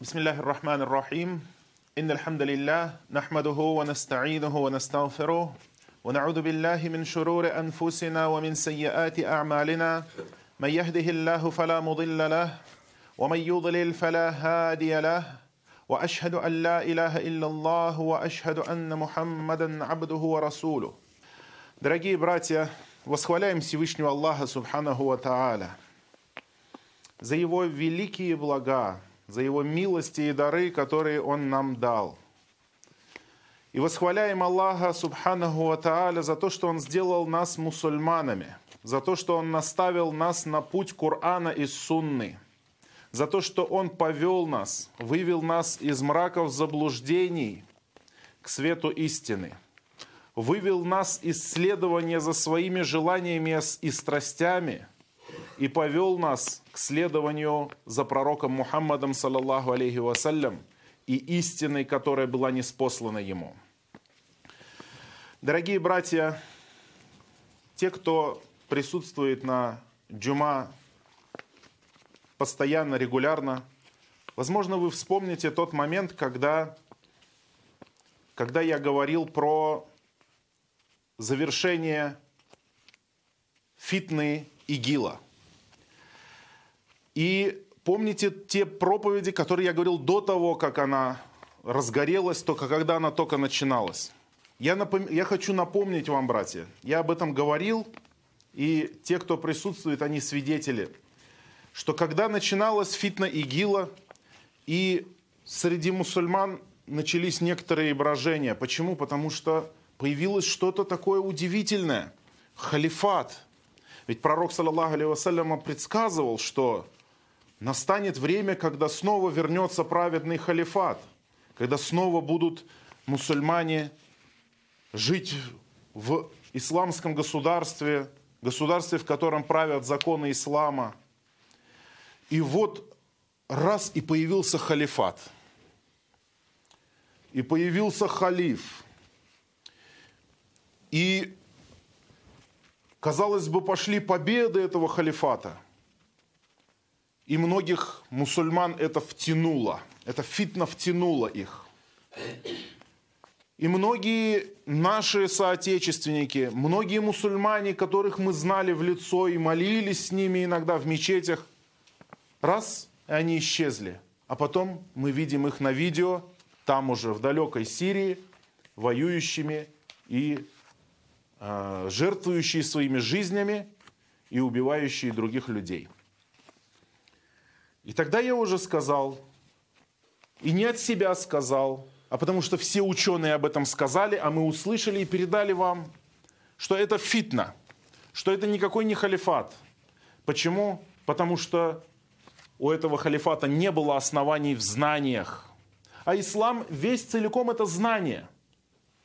بسم الله الرحمن الرحيم إن الحمد لله نحمده ونستعينه ونستغفره ونعوذ بالله من شرور أنفسنا ومن سيئات أعمالنا من يهده الله فلا مضل له ومن يضلل فلا هادي له وأشهد أن لا إله إلا الله وأشهد أن محمدا عبده ورسوله Дорогие братья, восхваляем Всевышнего Аллаха Субханаху Ва Тааля за Его великие блага, за Его милости и дары, которые Он нам дал. И восхваляем Аллаха Субханаху Ва за то, что Он сделал нас мусульманами, за то, что Он наставил нас на путь Корана и Сунны, за то, что Он повел нас, вывел нас из мраков заблуждений к свету истины – вывел нас из следования за своими желаниями и страстями и повел нас к следованию за пророком Мухаммадом, саллаллаху алейхи вассалям, и истиной, которая была неспослана ему. Дорогие братья, те, кто присутствует на джума постоянно, регулярно, возможно, вы вспомните тот момент, когда, когда я говорил про завершение фитны ИГИЛа. И помните те проповеди, которые я говорил до того, как она разгорелась, только когда она только начиналась. Я, напом... я хочу напомнить вам, братья, я об этом говорил, и те, кто присутствует, они свидетели, что когда начиналась фитна ИГИЛа, и среди мусульман начались некоторые брожения. Почему? Потому что появилось что-то такое удивительное. Халифат. Ведь пророк, саллаллаху алейhi вассаляма, предсказывал, что настанет время, когда снова вернется праведный халифат, когда снова будут мусульмане жить в исламском государстве, государстве, в котором правят законы ислама. И вот раз и появился халифат, и появился халиф – и, казалось бы, пошли победы этого халифата. И многих мусульман это втянуло. Это фитна втянуло их. И многие наши соотечественники, многие мусульмане, которых мы знали в лицо и молились с ними иногда в мечетях, раз, и они исчезли. А потом мы видим их на видео, там уже в далекой Сирии, воюющими и Э, жертвующие своими жизнями и убивающие других людей. И тогда я уже сказал, и не от себя сказал, а потому что все ученые об этом сказали, а мы услышали и передали вам, что это фитна, что это никакой не халифат. Почему? Потому что у этого халифата не было оснований в знаниях. А ислам весь целиком это знание.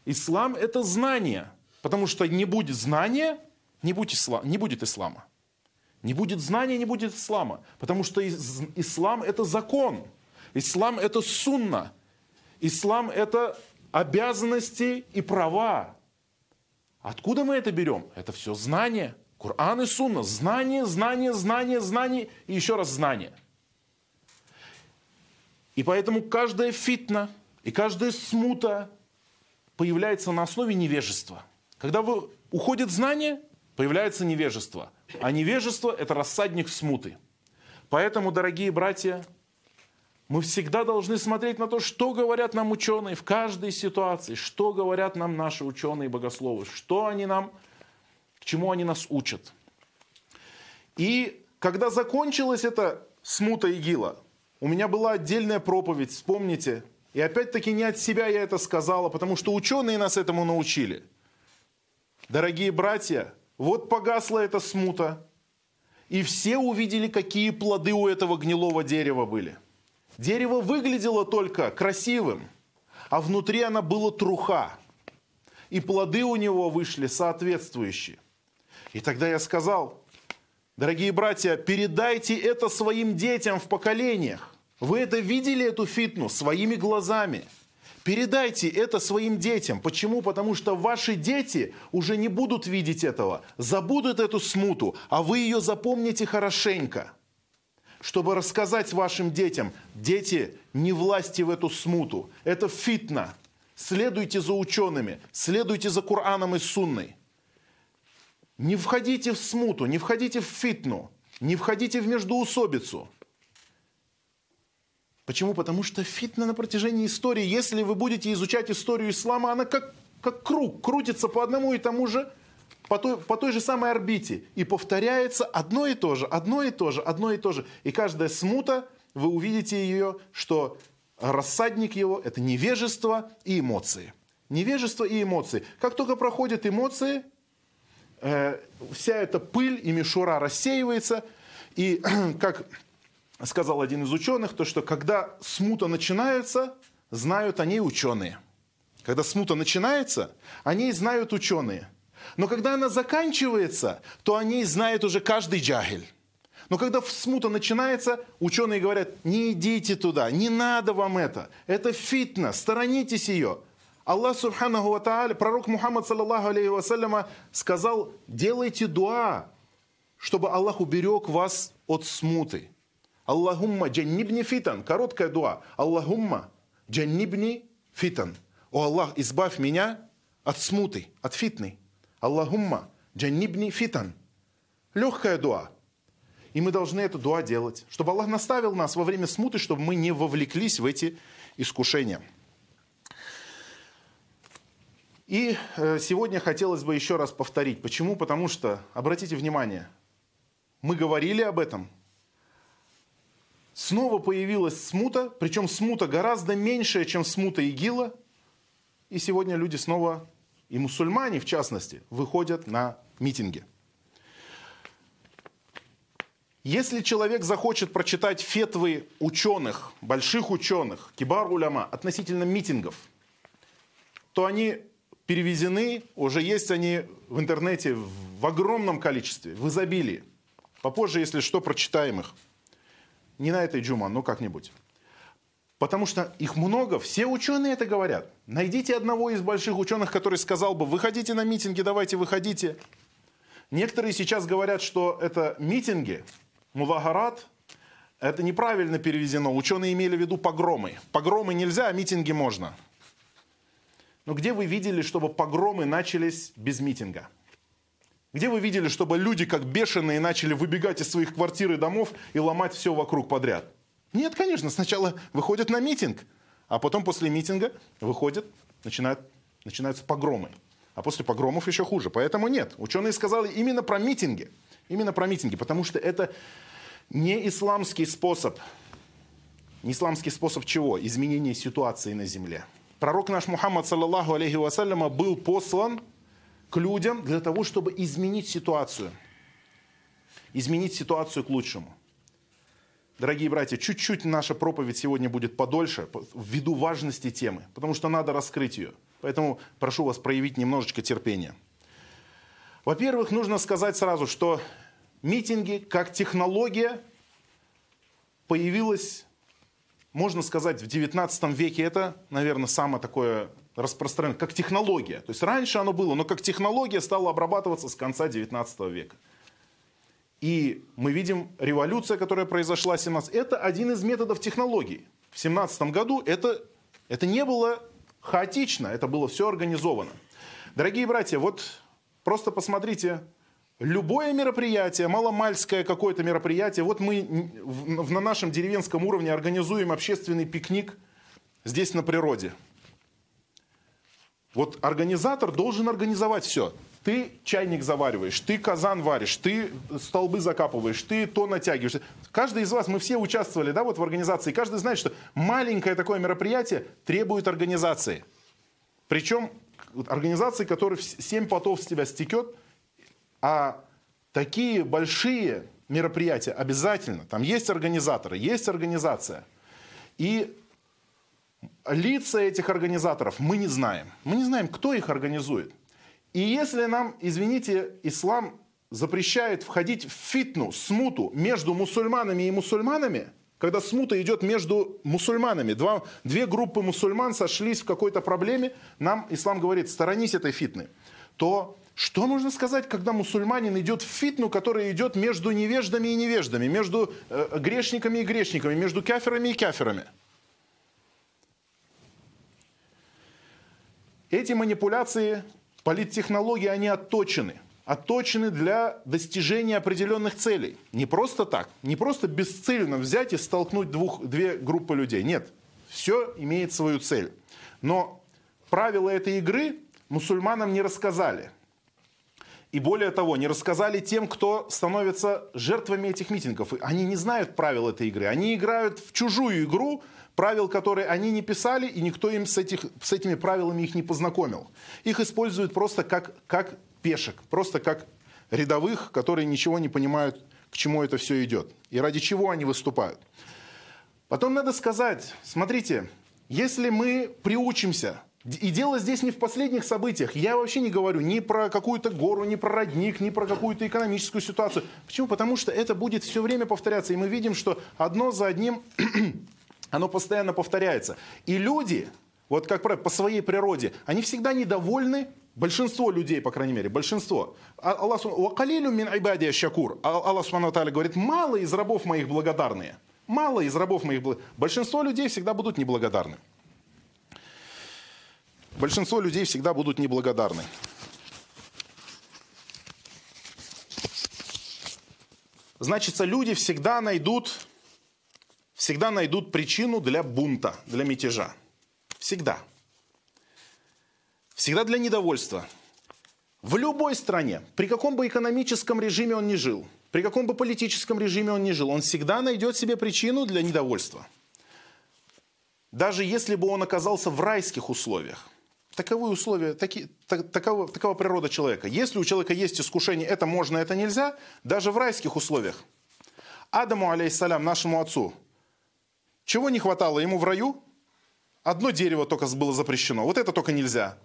Ислам это знание – Потому что не будет знания, не будет, ислам, не будет ислама. Не будет знания, не будет ислама. Потому что ислам это закон. Ислам это сунна. Ислам это обязанности и права. Откуда мы это берем? Это все знание. Коран и сунна. Знание, знание, знание, знание и еще раз знание. И поэтому каждая фитна и каждая смута появляется на основе невежества – когда вы, уходит знание, появляется невежество. А невежество – это рассадник смуты. Поэтому, дорогие братья, мы всегда должны смотреть на то, что говорят нам ученые в каждой ситуации, что говорят нам наши ученые и богословы, что они нам, к чему они нас учат. И когда закончилась эта смута ИГИЛа, у меня была отдельная проповедь, вспомните, и опять-таки не от себя я это сказала, потому что ученые нас этому научили – Дорогие братья, вот погасла эта смута, и все увидели, какие плоды у этого гнилого дерева были. Дерево выглядело только красивым, а внутри оно было труха. И плоды у него вышли соответствующие. И тогда я сказал, дорогие братья, передайте это своим детям в поколениях. Вы это видели, эту фитну, своими глазами – Передайте это своим детям. Почему? Потому что ваши дети уже не будут видеть этого, забудут эту смуту, а вы ее запомните хорошенько. чтобы рассказать вашим детям, дети, не власти в эту смуту, это фитна. Следуйте за учеными, следуйте за Кораном и Сунной. Не входите в смуту, не входите в фитну, не входите в междуусобицу. Почему? Потому что фитна на протяжении истории, если вы будете изучать историю ислама, она как, как круг, крутится по одному и тому же, по той, по той же самой орбите. И повторяется одно и то же, одно и то же, одно и то же. И каждая смута, вы увидите ее, что рассадник его – это невежество и эмоции. Невежество и эмоции. Как только проходят эмоции, э, вся эта пыль и мишура рассеивается. И как сказал один из ученых, то что когда смута начинается, знают они ученые. Когда смута начинается, они знают ученые. Но когда она заканчивается, то они знают уже каждый джагель. Но когда смута начинается, ученые говорят, не идите туда, не надо вам это. Это фитна, сторонитесь ее. Аллах Субханаху Ва Тааля, пророк Мухаммад, саллаллаху алейхи вассаляма, сказал, делайте дуа, чтобы Аллах уберег вас от смуты. Аллахумма джаннибни фитан. Короткая дуа. Аллахумма джаннибни фитан. О Аллах, избавь меня от смуты, от фитны. Аллахумма джаннибни фитан. Легкая дуа. И мы должны эту дуа делать, чтобы Аллах наставил нас во время смуты, чтобы мы не вовлеклись в эти искушения. И э, сегодня хотелось бы еще раз повторить. Почему? Потому что, обратите внимание, мы говорили об этом. Снова появилась смута, причем смута гораздо меньшая, чем смута ИГИЛа. И сегодня люди снова, и мусульмане в частности, выходят на митинги – если человек захочет прочитать фетвы ученых, больших ученых, кибар уляма, относительно митингов, то они перевезены, уже есть они в интернете в огромном количестве, в изобилии. Попозже, если что, прочитаем их. Не на этой джума, но как-нибудь. Потому что их много, все ученые это говорят. Найдите одного из больших ученых, который сказал бы, выходите на митинги, давайте выходите. Некоторые сейчас говорят, что это митинги, музагарат, это неправильно переведено. Ученые имели в виду погромы. Погромы нельзя, а митинги можно. Но где вы видели, чтобы погромы начались без митинга? Где вы видели, чтобы люди, как бешеные, начали выбегать из своих квартир и домов и ломать все вокруг подряд? Нет, конечно, сначала выходят на митинг, а потом после митинга выходят, начинают, начинаются погромы. А после погромов еще хуже. Поэтому нет. Ученые сказали именно про митинги. Именно про митинги, потому что это не исламский способ. Не исламский способ чего? Изменения ситуации на земле. Пророк наш Мухаммад, саллаллаху алейхи вассаляма, был послан к людям для того, чтобы изменить ситуацию. Изменить ситуацию к лучшему. Дорогие братья, чуть-чуть наша проповедь сегодня будет подольше, ввиду важности темы, потому что надо раскрыть ее. Поэтому прошу вас проявить немножечко терпения. Во-первых, нужно сказать сразу, что митинги как технология появилась, можно сказать, в 19 веке. Это, наверное, самое такое распространенное, как технология. То есть раньше оно было, но как технология стало обрабатываться с конца 19 века. И мы видим, революция, которая произошла в 17 это один из методов технологий. В 17 году это, это не было хаотично, это было все организовано. Дорогие братья, вот Просто посмотрите, любое мероприятие, маломальское какое-то мероприятие, вот мы на нашем деревенском уровне организуем общественный пикник здесь на природе. Вот организатор должен организовать все. Ты чайник завариваешь, ты казан варишь, ты столбы закапываешь, ты то натягиваешь. Каждый из вас, мы все участвовали да, вот в организации, каждый знает, что маленькое такое мероприятие требует организации. Причем организации, которые 7 потов с тебя стекет, а такие большие мероприятия обязательно, там есть организаторы, есть организация. И лица этих организаторов мы не знаем. Мы не знаем, кто их организует. И если нам, извините, ислам запрещает входить в фитну, смуту между мусульманами и мусульманами – когда смута идет между мусульманами, два, две группы мусульман сошлись в какой-то проблеме, нам ислам говорит, сторонись этой фитны, то Что можно сказать, когда мусульманин идет в фитну, которая идет между невеждами и невеждами, между э, грешниками и грешниками, между каферами и каферами? Эти манипуляции, политтехнологии, они отточены. Отточены для достижения определенных целей. Не просто так, не просто бесцельно взять и столкнуть двух, две группы людей. Нет, все имеет свою цель. Но правила этой игры мусульманам не рассказали. И более того, не рассказали тем, кто становится жертвами этих митингов. Они не знают правил этой игры. Они играют в чужую игру, правил которые они не писали, и никто им с, этих, с этими правилами их не познакомил. Их используют просто как, как пешек, просто как рядовых, которые ничего не понимают, к чему это все идет и ради чего они выступают. Потом надо сказать, смотрите, если мы приучимся и дело здесь не в последних событиях. Я вообще не говорю ни про какую-то гору, ни про родник, ни про какую-то экономическую ситуацию. Почему? Потому что это будет все время повторяться. И мы видим, что одно за одним оно постоянно повторяется. И люди, вот как правило, по своей природе, они всегда недовольны Большинство людей, по крайней мере, большинство. А, Аллах мин ибадия шакур. А, Аллах говорит, мало из рабов моих благодарные. Мало из рабов моих благодарные. Большинство людей всегда будут неблагодарны. Большинство людей всегда будут неблагодарны. Значится, люди всегда найдут, всегда найдут причину для бунта, для мятежа. Всегда. Всегда для недовольства. В любой стране, при каком бы экономическом режиме он ни жил, при каком бы политическом режиме он ни жил, он всегда найдет себе причину для недовольства. Даже если бы он оказался в райских условиях таковы условия, таки, так, такова, такова природа человека. Если у человека есть искушение, это можно, это нельзя, даже в райских условиях. Адаму, алейхиссалям, нашему отцу, чего не хватало ему в раю? Одно дерево только было запрещено, вот это только нельзя.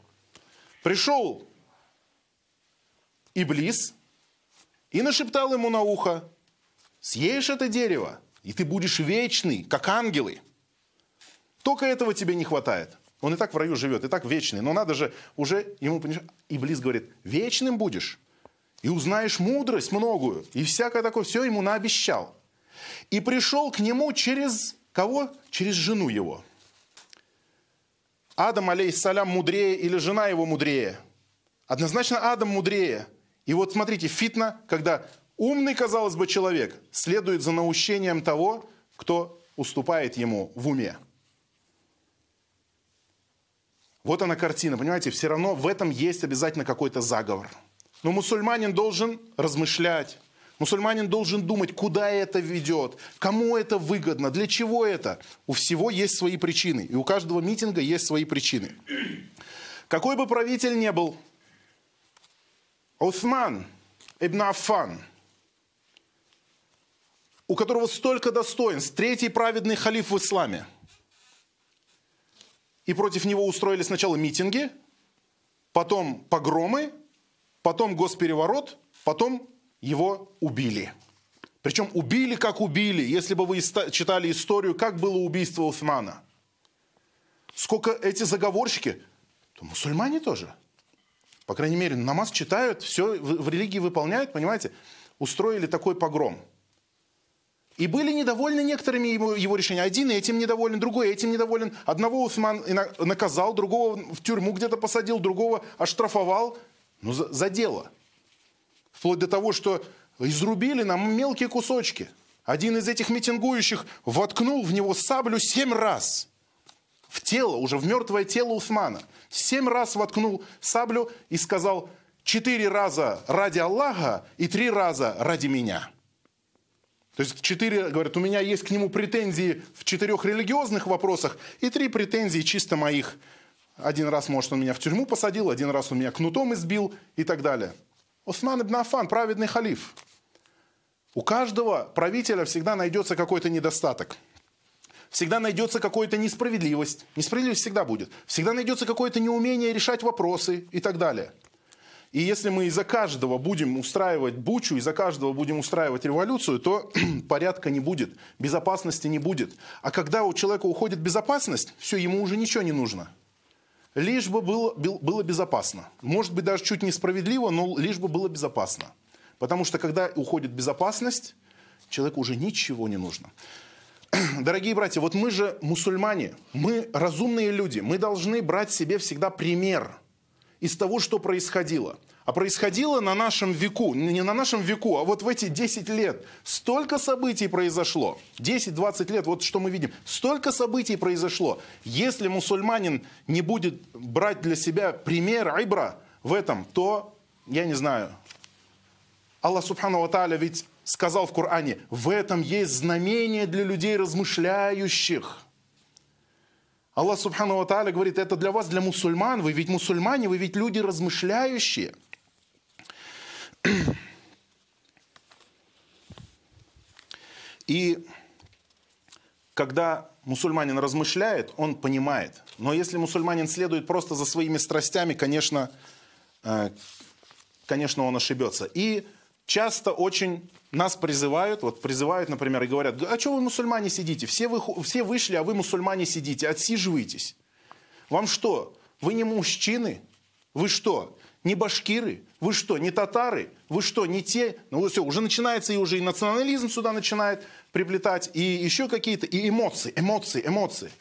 Пришел Иблис и нашептал ему на ухо, съешь это дерево, и ты будешь вечный, как ангелы. Только этого тебе не хватает. Он и так в раю живет, и так вечный. Но надо же уже ему... Иблис говорит, вечным будешь. И узнаешь мудрость многую. И всякое такое, все ему наобещал. И пришел к нему через кого? Через жену его. Адам, алейхиссалям, мудрее или жена его мудрее? Однозначно Адам мудрее. И вот смотрите, фитна, когда умный, казалось бы, человек следует за наущением того, кто уступает ему в уме. Вот она картина, понимаете, все равно в этом есть обязательно какой-то заговор. Но мусульманин должен размышлять, мусульманин должен думать, куда это ведет, кому это выгодно, для чего это. У всего есть свои причины, и у каждого митинга есть свои причины. Какой бы правитель ни был, Усман ибн Аффан, у которого столько достоинств, третий праведный халиф в исламе – и против него устроили сначала митинги, потом погромы, потом госпереворот, потом его убили. Причем убили, как убили. Если бы вы читали историю, как было убийство Усмана. Сколько эти заговорщики, то мусульмане тоже. По крайней мере, намаз читают, все в религии выполняют, понимаете. Устроили такой погром – и были недовольны некоторыми его, его решениями. Один этим недоволен, другой этим недоволен. Одного Усман наказал, другого в тюрьму где-то посадил, другого оштрафовал. Ну, за, за дело. Вплоть до того, что изрубили нам мелкие кусочки. Один из этих митингующих воткнул в него саблю семь раз. В тело, уже в мертвое тело Усмана. Семь раз воткнул саблю и сказал, четыре раза ради Аллаха и три раза ради меня. То есть четыре, говорят, у меня есть к нему претензии в четырех религиозных вопросах и три претензии чисто моих. Один раз, может, он меня в тюрьму посадил, один раз он меня кнутом избил и так далее. Осман ибн Афан, праведный халиф. У каждого правителя всегда найдется какой-то недостаток. Всегда найдется какая-то несправедливость. Несправедливость всегда будет. Всегда найдется какое-то неумение решать вопросы и так далее. И если мы из-за каждого будем устраивать бучу, из-за каждого будем устраивать революцию, то порядка не будет, безопасности не будет. А когда у человека уходит безопасность, все, ему уже ничего не нужно. лишь бы было, было безопасно. Может быть, даже чуть несправедливо, но лишь бы было безопасно. Потому что когда уходит безопасность, человеку уже ничего не нужно. Дорогие братья, вот мы же мусульмане, мы разумные люди, мы должны брать себе всегда пример из того, что происходило. А происходило на нашем веку, не на нашем веку, а вот в эти 10 лет. Столько событий произошло. 10-20 лет, вот что мы видим. Столько событий произошло. Если мусульманин не будет брать для себя пример айбра в этом, то, я не знаю, Аллах Субхану Тааля ведь сказал в Коране, в этом есть знамение для людей размышляющих. Аллах Субхану Тааля говорит, это для вас, для мусульман, вы ведь мусульмане, вы ведь люди размышляющие. И когда мусульманин размышляет, он понимает. Но если мусульманин следует просто за своими страстями, конечно, э, конечно, он ошибется. И часто очень нас призывают, вот призывают, например, и говорят, а что вы мусульмане сидите? Все, вы, все вышли, а вы мусульмане сидите, отсиживаетесь. Вам что? Вы не мужчины? Вы что? Не башкиры? Вы что, не татары? Вы что, не те? Ну вот все, уже начинается и уже и национализм сюда начинает приплетать, и еще какие-то, и эмоции, эмоции, эмоции.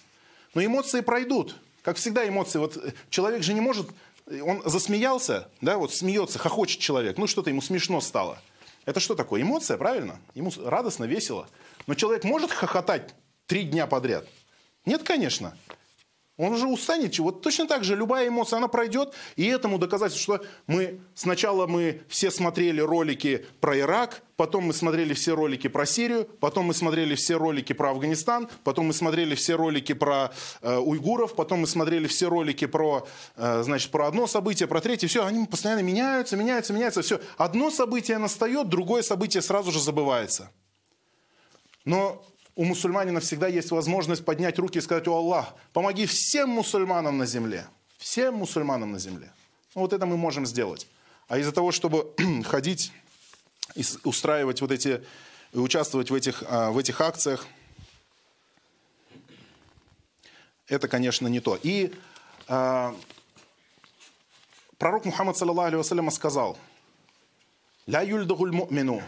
Но эмоции пройдут. Как всегда эмоции. Вот э, человек же не может, он засмеялся, да, вот смеется, хохочет человек, ну что-то ему смешно стало. Это что такое? Эмоция, правильно? Ему радостно, весело. Но человек может хохотать три дня подряд? Нет, конечно. Он уже устанет. Вот точно так же любая эмоция, она пройдет. И этому доказательство, что мы сначала мы все смотрели ролики про Ирак, потом мы смотрели все ролики про Сирию, потом мы смотрели все ролики про Афганистан, потом мы смотрели все ролики про э, уйгуров, потом мы смотрели все ролики про, э, значит, про одно событие, про третье. Все, они постоянно меняются, меняются, меняются. Все, одно событие настает, другое событие сразу же забывается. Но у мусульманина всегда есть возможность поднять руки и сказать, о Аллах, помоги всем мусульманам на земле. Всем мусульманам на земле. Ну, вот это мы можем сделать. А из-за того, чтобы ходить и устраивать вот эти, и участвовать в этих, а, в этих акциях, это, конечно, не то. И э, пророк Мухаммад, саллаллаху алейhi сказал, «Ля юльдагуль му'мину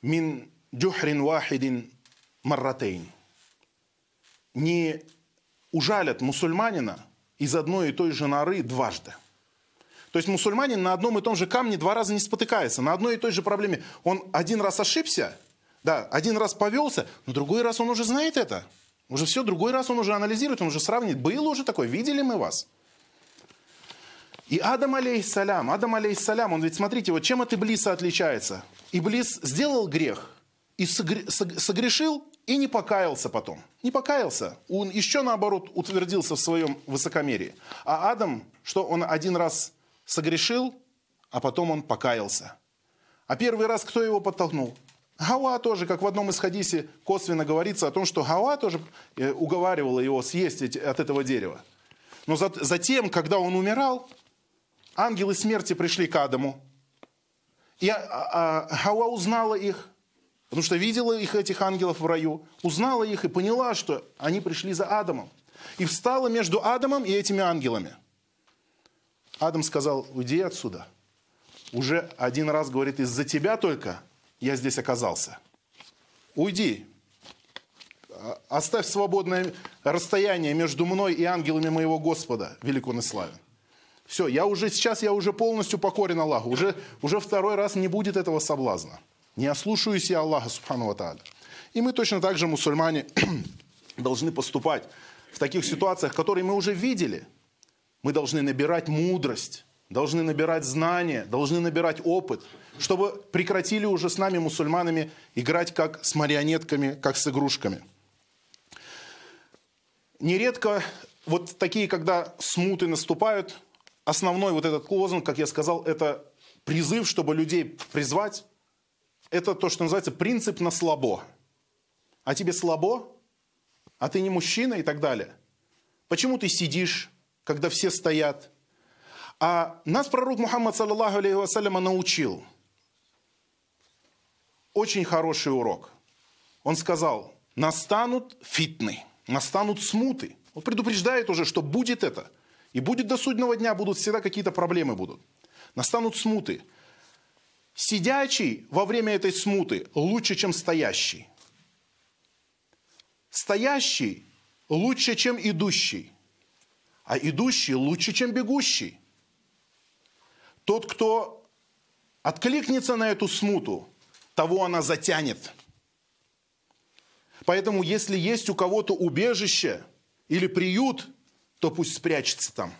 мин джухрин вахидин марратейн. Не ужалят мусульманина из одной и той же норы дважды. То есть мусульманин на одном и том же камне два раза не спотыкается, на одной и той же проблеме. Он один раз ошибся, да, один раз повелся, но другой раз он уже знает это. Уже все, другой раз он уже анализирует, он уже сравнит. Было уже такое, видели мы вас. И Адам алейхиссалям, Адам алейхиссалям, он ведь, смотрите, вот чем от Иблиса отличается? Иблис сделал грех и согрешил, и не покаялся потом. Не покаялся. Он еще наоборот утвердился в своем высокомерии. А Адам, что он один раз согрешил, а потом он покаялся. А первый раз кто его подтолкнул? Гауа тоже, как в одном из хадисе косвенно говорится о том, что Гауа тоже э, уговаривала его съесть от этого дерева. Но затем, когда он умирал, ангелы смерти пришли к Адаму. И а, а, Гауа узнала их, Потому что видела их, этих ангелов в раю, узнала их и поняла, что они пришли за Адамом. И встала между Адамом и этими ангелами. Адам сказал, уйди отсюда. Уже один раз говорит, из-за тебя только я здесь оказался. Уйди. Оставь свободное расстояние между мной и ангелами моего Господа, велик он и славен. Все, я уже сейчас, я уже полностью покорен Аллаху. Уже, уже второй раз не будет этого соблазна. Не ослушаюсь я Аллаха, субхану ва И мы точно так же, мусульмане, должны поступать в таких ситуациях, которые мы уже видели. Мы должны набирать мудрость, должны набирать знания, должны набирать опыт, чтобы прекратили уже с нами, мусульманами, играть как с марионетками, как с игрушками. Нередко вот такие, когда смуты наступают, основной вот этот лозунг, как я сказал, это призыв, чтобы людей призвать это то, что называется принцип на слабо. А тебе слабо? А ты не мужчина и так далее. Почему ты сидишь, когда все стоят? А нас пророк Мухаммад, саллаллаху алейхи вассаляма, научил. Очень хороший урок. Он сказал, настанут фитны, настанут смуты. Он предупреждает уже, что будет это. И будет до судного дня, будут всегда какие-то проблемы будут. Настанут смуты. Сидячий во время этой смуты лучше, чем стоящий. Стоящий лучше, чем идущий. А идущий лучше, чем бегущий. Тот, кто откликнется на эту смуту, того она затянет. Поэтому, если есть у кого-то убежище или приют, то пусть спрячется там.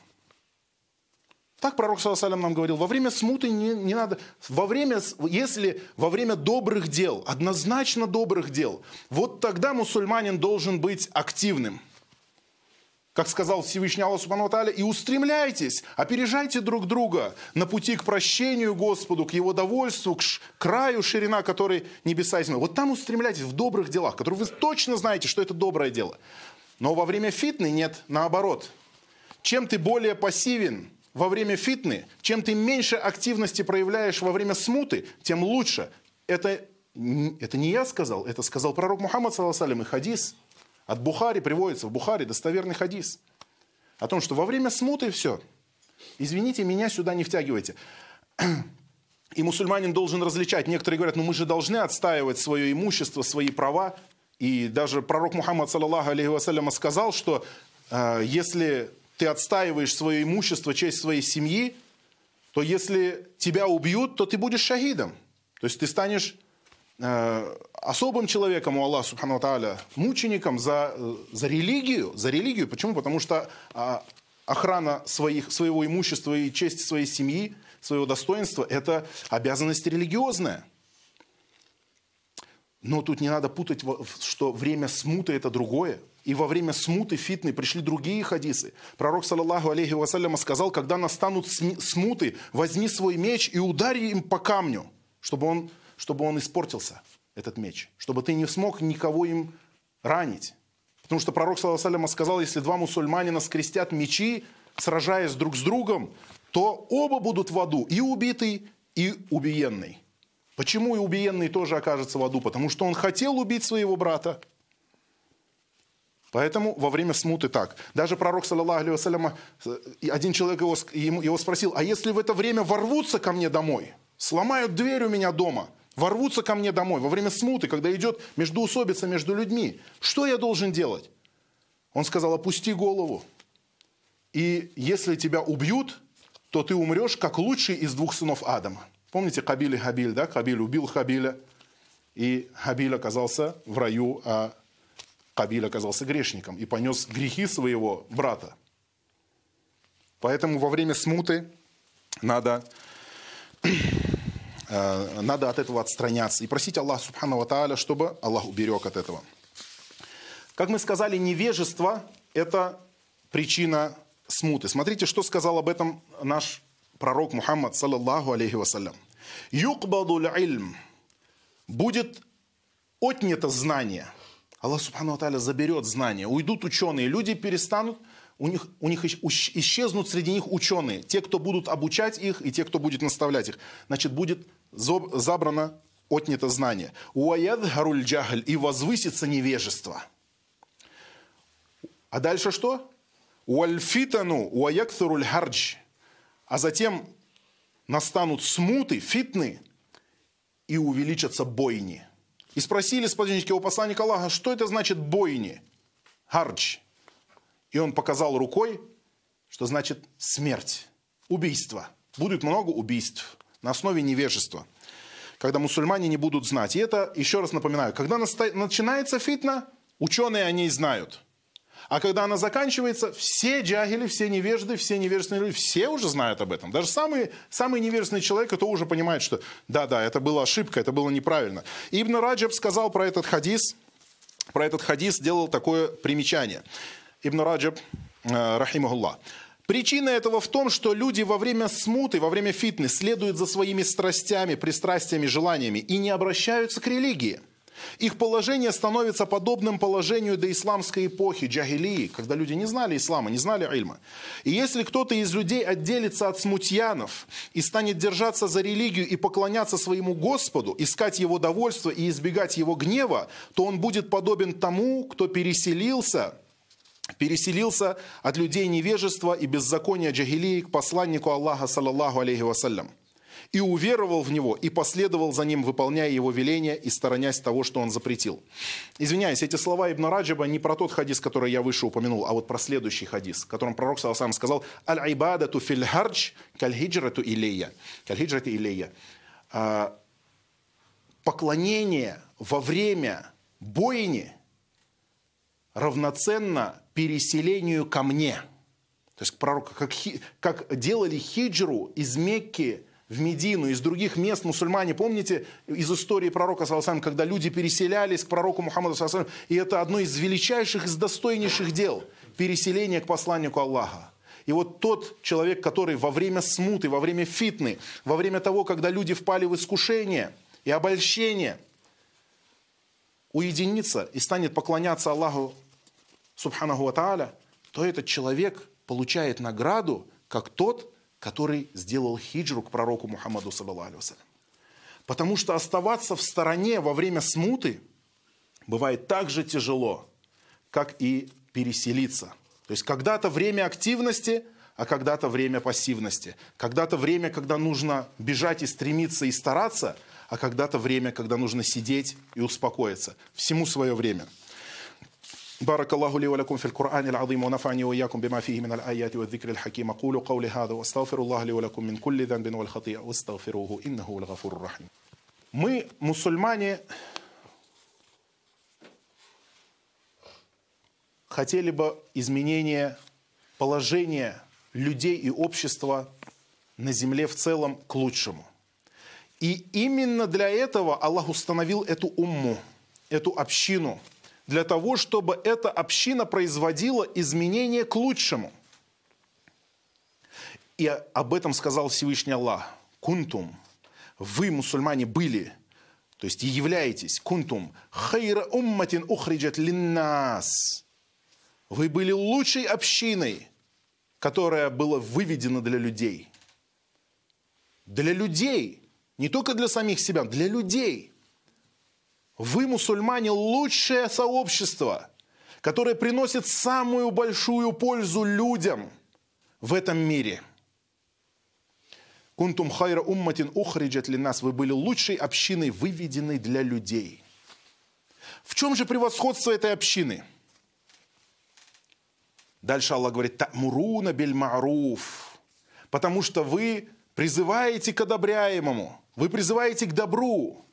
Так пророк Саласалям нам говорил, во время смуты не, не надо, во время, если во время добрых дел, однозначно добрых дел, вот тогда мусульманин должен быть активным – как сказал Всевышний Аллах Субхану и устремляйтесь, опережайте друг друга на пути к прощению Господу, к Его довольству, к краю ширина, который небеса и земля. Вот там устремляйтесь в добрых делах, которые вы точно знаете, что это доброе дело. Но во время фитны нет, наоборот. Чем ты более пассивен во время фитны, чем ты меньше активности проявляешь во время смуты, тем лучше. Это, это не я сказал, это сказал пророк Мухаммад, саллаху и хадис – от Бухари приводится, в Бухаре достоверный хадис. О том, что во время смуты все. Извините, меня сюда не втягивайте. И мусульманин должен различать. Некоторые говорят, ну мы же должны отстаивать свое имущество, свои права. И даже пророк Мухаммад, саллаллаху алейхи вассаляма, сказал, что э, если ты отстаиваешь свое имущество, честь своей семьи, то если тебя убьют, то ты будешь шахидом. То есть ты станешь Э, особым человеком у Аллаха Субхану Тааля, мучеником за, э, за религию. За религию. Почему? Потому что а, охрана своих, своего имущества и чести своей семьи, своего достоинства – это обязанность религиозная. Но тут не надо путать, что время смуты – это другое. И во время смуты фитны пришли другие хадисы. Пророк, саллаллаху алейхи вассаляма, сказал, когда настанут смуты, возьми свой меч и удари им по камню, чтобы он чтобы он испортился, этот меч, чтобы ты не смог никого им ранить. Потому что пророк, саллаху сказал, если два мусульманина скрестят мечи, сражаясь друг с другом, то оба будут в аду, и убитый, и убиенный. Почему и убиенный тоже окажется в аду? Потому что он хотел убить своего брата. Поэтому во время смуты так. Даже пророк, саллаллаху алейhi один человек его, его спросил, а если в это время ворвутся ко мне домой, сломают дверь у меня дома – ворвутся ко мне домой во время смуты, когда идет междуусобица между людьми. Что я должен делать? Он сказал, опусти голову. И если тебя убьют, то ты умрешь, как лучший из двух сынов Адама. Помните Хабиль и Хабиль, да? Хабиль убил Хабиля, и Хабиль оказался в раю, а Хабиль оказался грешником и понес грехи своего брата. Поэтому во время смуты надо Э, надо от этого отстраняться и просить Аллаха Субхану Тааля, чтобы Аллах уберег от этого. Как мы сказали, невежество – это причина смуты. Смотрите, что сказал об этом наш пророк Мухаммад, саллаллаху алейхи вассалям. Юкбаду ильм – будет отнято знание. Аллах Субхану Тааля заберет знание. Уйдут ученые, люди перестанут – у них, у них исчезнут среди них ученые, те, кто будут обучать их, и те, кто будет наставлять их. Значит, будет забрано, отнято знание. Уаядхаруль джахаль, и возвысится невежество. А дальше что? Уальфитану уаякθуруль хардж. А затем настанут смуты, фитны, и увеличатся бойни. И спросили сподвижники у посланника Аллаха, что это значит бойни? Хардж. И он показал рукой, что значит смерть, убийство. Будет много убийств на основе невежества, когда мусульмане не будут знать. И это, еще раз напоминаю, когда начинается фитна, ученые о ней знают. А когда она заканчивается, все джагили, все невежды, все невежественные люди, все уже знают об этом. Даже самый, самый невежественный человек, это уже понимает, что да-да, это была ошибка, это было неправильно. Ибн Раджаб сказал про этот хадис, про этот хадис сделал такое примечание. Ибн Раджаб, э, рахимахуллах. Причина этого в том, что люди во время смуты, во время фитны следуют за своими страстями, пристрастиями, желаниями и не обращаются к религии. Их положение становится подобным положению до исламской эпохи, джагилии, когда люди не знали ислама, не знали ильма. И если кто-то из людей отделится от смутьянов и станет держаться за религию и поклоняться своему Господу, искать его довольство и избегать его гнева, то он будет подобен тому, кто переселился – переселился от людей невежества и беззакония джагилии к посланнику Аллаха, саллаллаху алейхи вассалям и уверовал в него, и последовал за ним, выполняя его веления и сторонясь того, что он запретил. Извиняюсь, эти слова Ибн Раджаба не про тот хадис, который я выше упомянул, а вот про следующий хадис, в котором пророк сам сказал «Аль-айбадату фил хардж каль-хиджрату илейя». Каль-хиджрату илейя. А, поклонение во время бойни равноценно переселению ко мне. То есть пророк, как, как делали хиджру из Мекки в Медину, из других мест мусульмане, помните из истории пророка, салам, когда люди переселялись к пророку Мухаммаду, салам, и это одно из величайших, из достойнейших дел, переселение к посланнику Аллаха. И вот тот человек, который во время смуты, во время фитны, во время того, когда люди впали в искушение и обольщение, уединится и станет поклоняться Аллаху, субханаху ва то этот человек получает награду, как тот, который сделал хиджру к пророку Мухаммаду, саллаллаху Потому что оставаться в стороне во время смуты бывает так же тяжело, как и переселиться. То есть когда-то время активности, а когда-то время пассивности. Когда-то время, когда нужно бежать и стремиться и стараться, а когда-то время, когда нужно сидеть и успокоиться. Всему свое время. بارك الله لي ولكم في القرآن العظيم ونفعني وإياكم بما فيه من الآيات والذكر الحكيم أقول قولي هذا واستغفر الله لي ولكم من كل ذنب والخطيئة واستغفروه إنه هو الغفور الرحيم Мы, мусульмане, хотели бы изменения положения людей и общества на земле в целом к лучшему. И именно для этого Аллах установил эту умму, эту общину – для того, чтобы эта община производила изменения к лучшему. И об этом сказал Всевышний Аллах. Кунтум. Вы, мусульмане, были, то есть являетесь, кунтум, хайра умматин ухриджат линнас. Вы были лучшей общиной, которая была выведена для людей. Для людей. Не только для самих себя, для людей – вы, мусульмане, лучшее сообщество, которое приносит самую большую пользу людям в этом мире. Кунтум хайра умматин ухриджат ли нас. Вы были лучшей общиной, выведенной для людей. В чем же превосходство этой общины? Дальше Аллах говорит, «Тамуруна бель маруф». Потому что вы призываете к одобряемому, вы призываете к добру.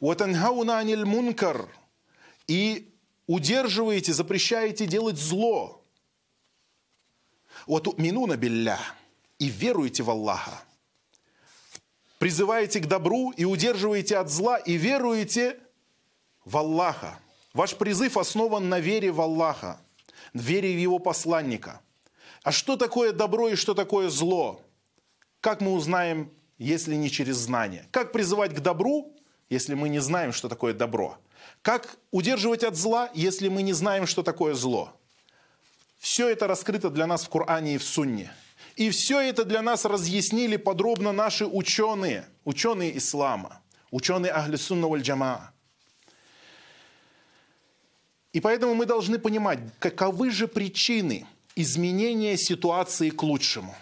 «Ватанхауна аниль мункар» и удерживаете, запрещаете делать зло. Вот минуна билля и веруете в Аллаха. Призываете к добру и удерживаете от зла и веруете в Аллаха. Ваш призыв основан на вере в Аллаха, вере в Его посланника. А что такое добро и что такое зло? Как мы узнаем, если не через знание? Как призывать к добру, если мы не знаем, что такое добро? Как удерживать от зла, если мы не знаем, что такое зло? Все это раскрыто для нас в Коране и в Сунне. И все это для нас разъяснили подробно наши ученые, ученые ислама, ученые Ахли Сунна валь Джама. И поэтому мы должны понимать, каковы же причины изменения ситуации к лучшему.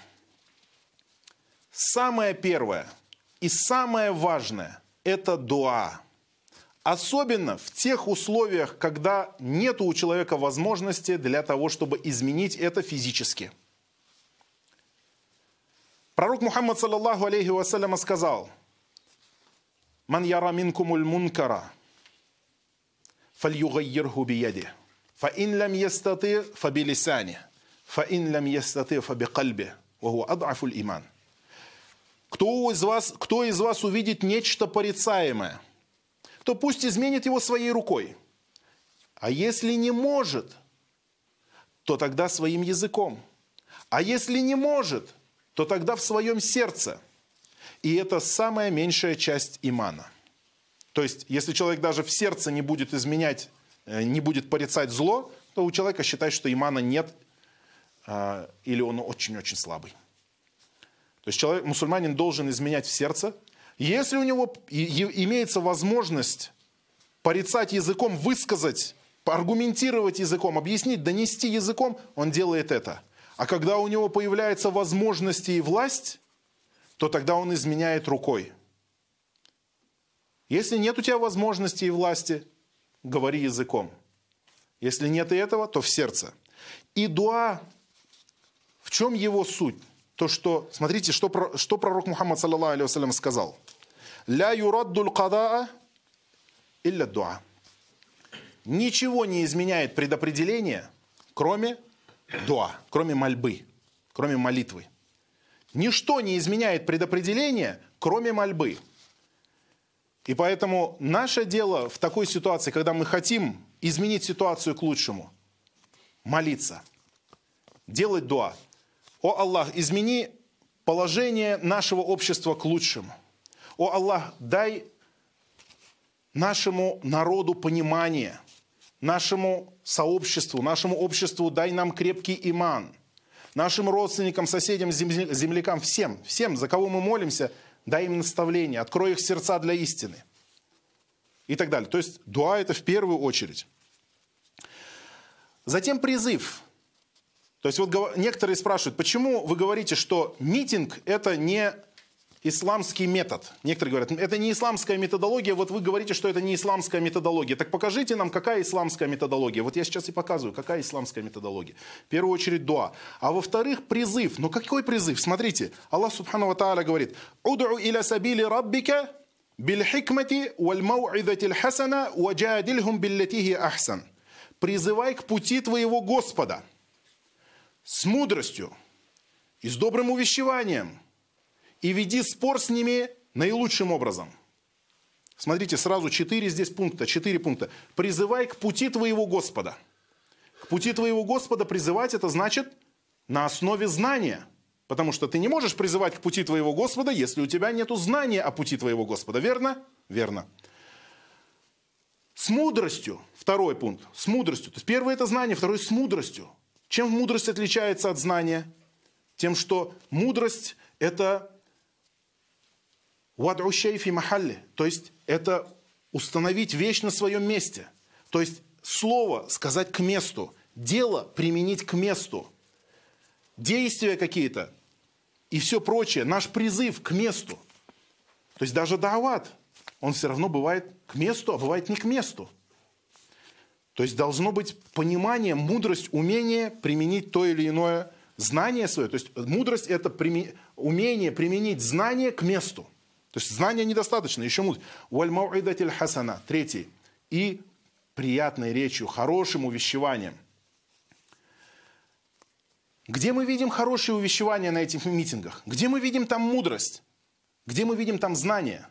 Самое первое и самое важное – это дуа. Особенно в тех условиях, когда нет у человека возможности для того, чтобы изменить это физически. Пророк Мухаммад, саллаллаху алейхи вассаляма, сказал, «Ман яра минкумуль мункара, фальюгайирху бияди, фаин лам ястаты фабилисани, фаин лам ястаты фабикальби, ваху ад'афуль иман». Кто из, вас, кто из вас увидит нечто порицаемое, то пусть изменит его своей рукой. А если не может, то тогда своим языком. А если не может, то тогда в своем сердце. И это самая меньшая часть имана. То есть, если человек даже в сердце не будет изменять, э, не будет порицать зло, то у человека считать, что имана нет, а, или он очень-очень слабый. То есть человек, мусульманин должен изменять в сердце. Если у него имеется возможность порицать языком, высказать аргументировать языком, объяснить, донести языком, он делает это. А когда у него появляются возможности и власть, то тогда он изменяет рукой. Если нет у тебя возможности и власти, говори языком. Если нет и этого, то в сердце. И дуа, в чем его суть? То, что, смотрите, что, что пророк Мухаммад, саллаллаху алейhi сказал. «Ля юраддуль кадаа илля дуа». Ничего не изменяет предопределение, кроме дуа, кроме мольбы, кроме молитвы. Ничто не изменяет предопределение, кроме мольбы. И поэтому наше дело в такой ситуации, когда мы хотим изменить ситуацию к лучшему, молиться, делать дуа. О Аллах, измени положение нашего общества к лучшему. О Аллах, дай нашему народу понимание, нашему сообществу, нашему обществу дай нам крепкий иман, нашим родственникам, соседям, землякам, всем, всем, за кого мы молимся – дай им наставление, открой их сердца для истины. И так далее. То есть дуа это в первую очередь. Затем призыв. То есть вот некоторые спрашивают, почему вы говорите, что митинг это не исламский метод. Некоторые говорят, это не исламская методология, вот вы говорите, что это не исламская методология. Так покажите нам, какая исламская методология. Вот я сейчас и показываю, какая исламская методология. В первую очередь дуа. А во-вторых, призыв. Но какой призыв? Смотрите, Аллах Субхану Тааля говорит, «Уду иля сабили раббика бильхикмати валь мау'идатил хасана ваджадильхум биллетихи ахсан». «Призывай к пути твоего Господа» с мудростью и с добрым увещеванием – и веди спор с ними наилучшим образом. Смотрите, сразу четыре здесь пункта, четыре пункта. Призывай к пути твоего Господа. К пути твоего Господа призывать это значит на основе знания. Потому что ты не можешь призывать к пути твоего Господа, если у тебя нет знания о пути твоего Господа. Верно? Верно. С мудростью. Второй пункт. С мудростью. То есть первое это знание, второе с мудростью. Чем мудрость отличается от знания? Тем, что мудрость это Вадру шейфи махалли. То есть это установить вещь на своем месте. То есть слово сказать к месту, дело применить к месту, действия какие-то и все прочее, наш призыв к месту. То есть даже дават, он все равно бывает к месту, а бывает не к месту. То есть должно быть понимание, мудрость, умение применить то или иное знание свое. То есть мудрость – это умение применить знание к месту. То есть знания недостаточно, еще мудрость. Валь хасана. Третий. И приятной речью, хорошим увещеванием. Где мы видим хорошие увещевания на этих митингах? Где мы видим там мудрость? Где мы видим там знания?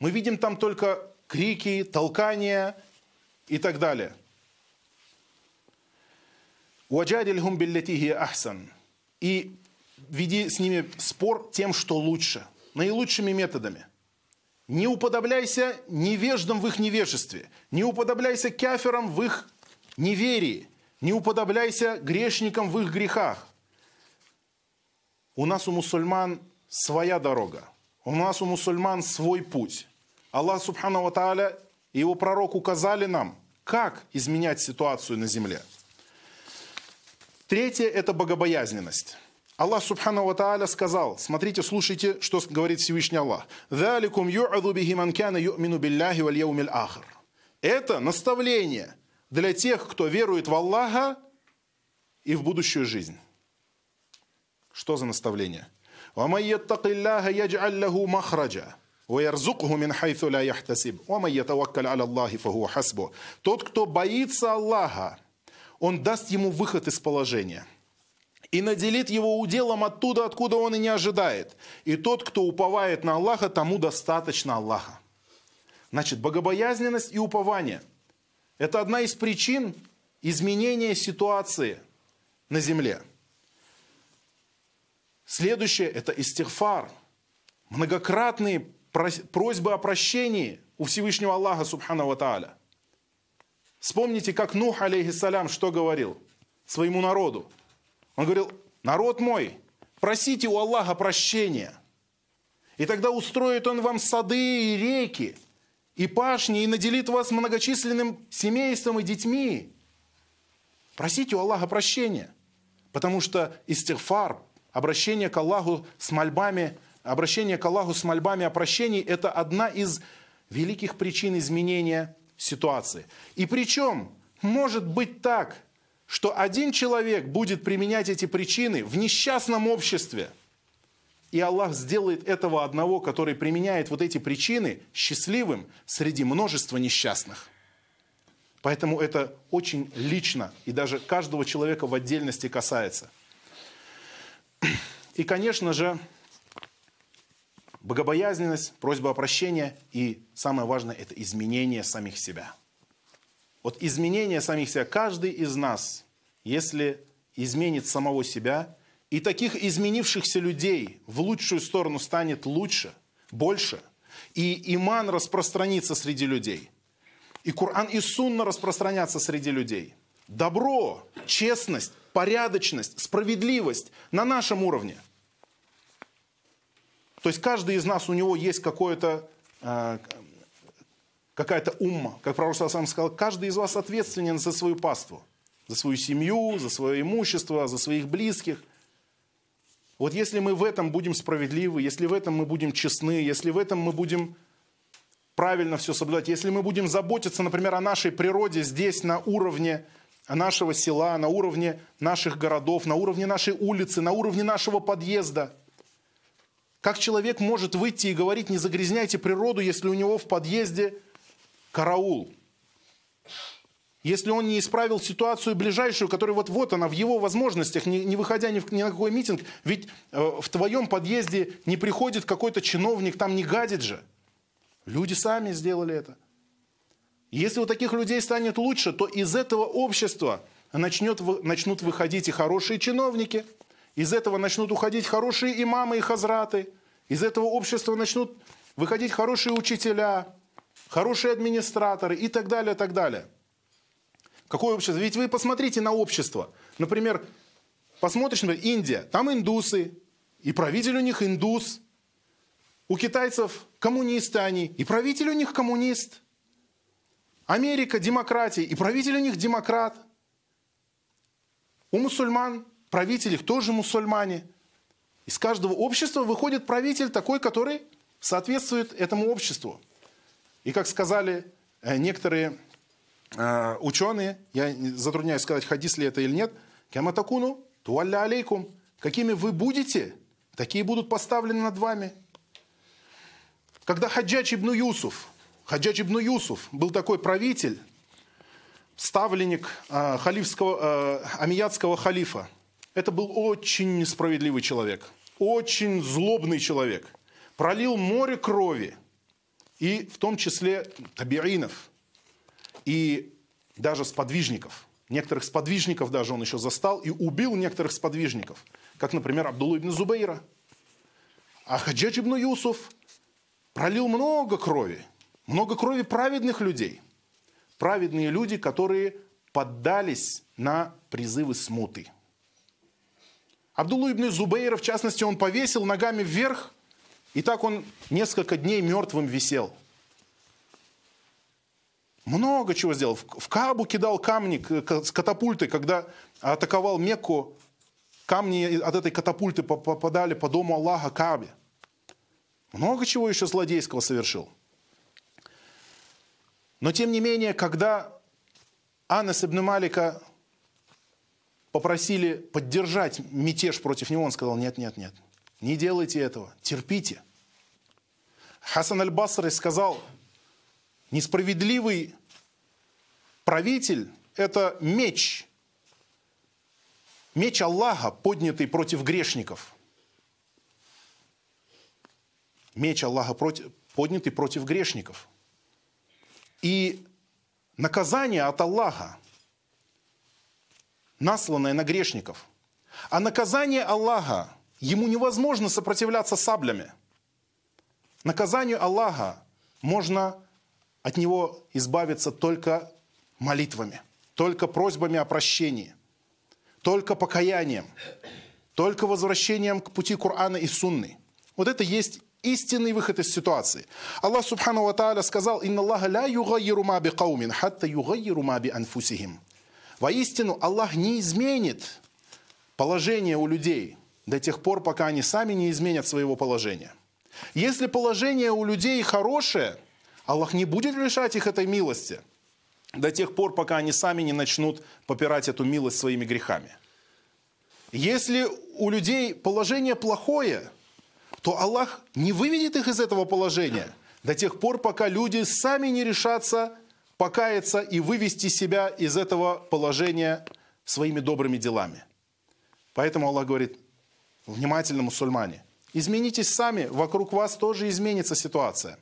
Мы видим там только крики, толкания и так далее. И веди с ними спор тем, что лучше – наилучшими методами. Не уподобляйся невеждам в их невежестве, не уподобляйся каферам в их неверии, не уподобляйся грешникам в их грехах. У нас у мусульман своя дорога, у нас у мусульман свой путь. Аллах Субхану Ва Тааля и его пророк указали нам, как изменять ситуацию на земле. Третье – это богобоязненность. Аллах Субхану Ва сказал, смотрите, слушайте, что говорит Всевышний Аллах. Это наставление для тех, кто верует в Аллаха и в будущую жизнь. Что за наставление? وَيَرْزُقْهُ مِنْ حَيْثُ لَا يَحْتَسِبُ وَمَنْ يَتَوَكَّلْ عَلَى اللَّهِ فَهُوَ حَسْبُهُ Тот, кто боится Аллаха, он даст ему выход из положения – и наделит его уделом оттуда, откуда он и не ожидает. И тот, кто уповает на Аллаха, тому достаточно Аллаха. Значит, богобоязненность и упование – это одна из причин изменения ситуации на земле. Следующее – это истихфар. Многократные просьбы о прощении у Всевышнего Аллаха, Субхану Тааля. Вспомните, как Нух, алейхиссалям, что говорил своему народу. Он говорил, народ мой, просите у Аллаха прощения. И тогда устроит он вам сады и реки, и пашни, и наделит вас многочисленным семейством и детьми. Просите у Аллаха прощения, потому что истигфар, обращение к Аллаху с мольбами, обращение к Аллаху с мольбами о прощении – это одна из великих причин изменения ситуации. И причем может быть так, что один человек будет применять эти причины в несчастном обществе, и Аллах сделает этого одного, который применяет вот эти причины, счастливым среди множества несчастных. Поэтому это очень лично и даже каждого человека в отдельности касается. И, конечно же, богобоязненность, просьба о прощении и самое важное – это изменение самих себя. Вот изменение самих себя. Каждый из нас, если изменит самого себя, и таких изменившихся людей в лучшую сторону станет лучше, больше, и иман распространится среди людей, и Коран и Сунна распространятся среди людей. Добро, честность, порядочность, справедливость на нашем уровне. То есть каждый из нас, у него есть какое-то э, какая-то умма. Как пророк сам сказал, каждый из вас ответственен за свою паству, за свою семью, за свое имущество, за своих близких. Вот если мы в этом будем справедливы, если в этом мы будем честны, если в этом мы будем правильно все соблюдать, если мы будем заботиться, например, о нашей природе здесь на уровне нашего села, на уровне наших городов, на уровне нашей улицы, на уровне нашего подъезда. Как человек может выйти и говорить, не загрязняйте природу, если у него в подъезде караул? Если он не исправил ситуацию ближайшую, которая вот-вот она в его возможностях, не, не выходя ни, в, ни на какой митинг, ведь э, в твоем подъезде не приходит какой-то чиновник, там не гадит же. Люди сами сделали это. Если у таких людей станет лучше, то из этого общества начнет, начнут выходить и хорошие чиновники, из этого начнут уходить хорошие имамы и хазраты, из этого общества начнут выходить хорошие учителя, хорошие администраторы и так далее, так далее. Какое общество? Ведь вы посмотрите на общество. Например, посмотришь, например, Индия, там индусы, и правитель у них индус. У китайцев коммунисты они, и правитель у них коммунист. Америка – демократия, и правитель у них демократ. У мусульман правитель их тоже мусульмане. Из каждого общества выходит правитель такой, который соответствует этому обществу. И как сказали э, некоторые э, ученые, я затрудняюсь сказать, хадис ли это или нет, кяматакуну туалля алейкум. Какими вы будете, такие будут поставлены над вами. Когда Хаджач ибн Юсуф, Хаджач ибн Юсуф был такой правитель, ставленник э, халифского, амиятского халифа, это был очень несправедливый человек, очень злобный человек. Пролил море крови, и в том числе табиинов, и даже сподвижников. Некоторых сподвижников даже он еще застал и убил некоторых сподвижников, как, например, Абдулла ибн Зубейра. А Хаджадж ибн Юсуф пролил много крови, много крови праведных людей. Праведные люди, которые поддались на призывы смуты. Абдуллу ибн Зубейра, в частности, он повесил ногами вверх, и так он несколько дней мертвым висел. Много чего сделал. В Кабу кидал камни с катапульты, когда атаковал Мекку. Камни от этой катапульты попадали по дому Аллаха Кабе. Много чего еще злодейского совершил. Но тем не менее, когда Анас ибн Малика попросили поддержать мятеж против него, он сказал, нет, нет, нет, не делайте этого, терпите. Хасан аль-Басри сказал, несправедливый правитель – это меч, меч Аллаха, поднятый против грешников. Меч Аллаха против, поднятый против грешников. И наказание от Аллаха, насланное на грешников. А наказание Аллаха, ему невозможно сопротивляться саблями. Наказанию Аллаха можно от него избавиться только молитвами, только просьбами о прощении, только покаянием, только возвращением к пути Корана и Сунны. Вот это есть истинный выход из ситуации. Аллах Субхану Ва Тааля сказал, «Инна Аллаха ла югайиру ма би каумин, хатта югайиру ма би анфусихим». Воистину, Аллах не изменит положение у людей до тех пор, пока они сами не изменят своего положения. Если положение у людей хорошее, Аллах не будет лишать их этой милости до тех пор, пока они сами не начнут попирать эту милость своими грехами. Если у людей положение плохое, то Аллах не выведет их из этого положения до тех пор, пока люди сами не решатся покаяться и вывести себя из этого положения своими добрыми делами. Поэтому Аллах говорит, внимательно, мусульмане, изменитесь сами, вокруг вас тоже изменится ситуация.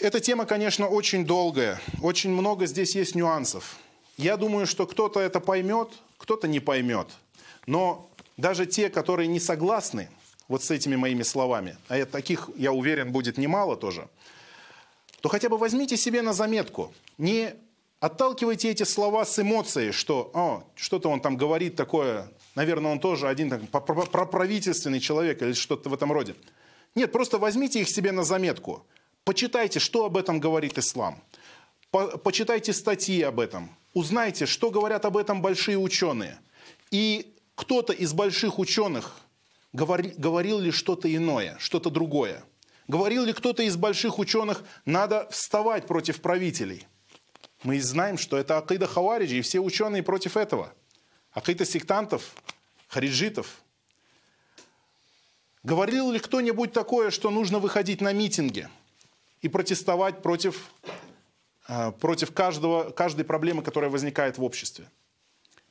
Эта тема, конечно, очень долгая, очень много здесь есть нюансов. Я думаю, что кто-то это поймет, кто-то не поймет. Но даже те, которые не согласны вот с этими моими словами, а таких, я уверен, будет немало тоже, то хотя бы возьмите себе на заметку. Не отталкивайте эти слова с эмоцией, что О, что-то он там говорит такое, наверное, он тоже один так, проправительственный человек или что-то в этом роде. Нет, просто возьмите их себе на заметку. Почитайте, что об этом говорит ислам. По почитайте статьи об этом. Узнайте, что говорят об этом большие ученые. И кто-то из больших ученых говори, говорил ли что-то иное, что-то другое. Говорил ли кто-то из больших ученых, надо вставать против правителей? Мы знаем, что это акида хавариджи, и все ученые против этого. Акида сектантов, хариджитов. Говорил ли кто-нибудь такое, что нужно выходить на митинги и протестовать против, э, против каждого, каждой проблемы, которая возникает в обществе?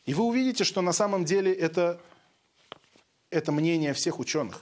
И вы увидите, что на самом деле это, это мнение всех ученых.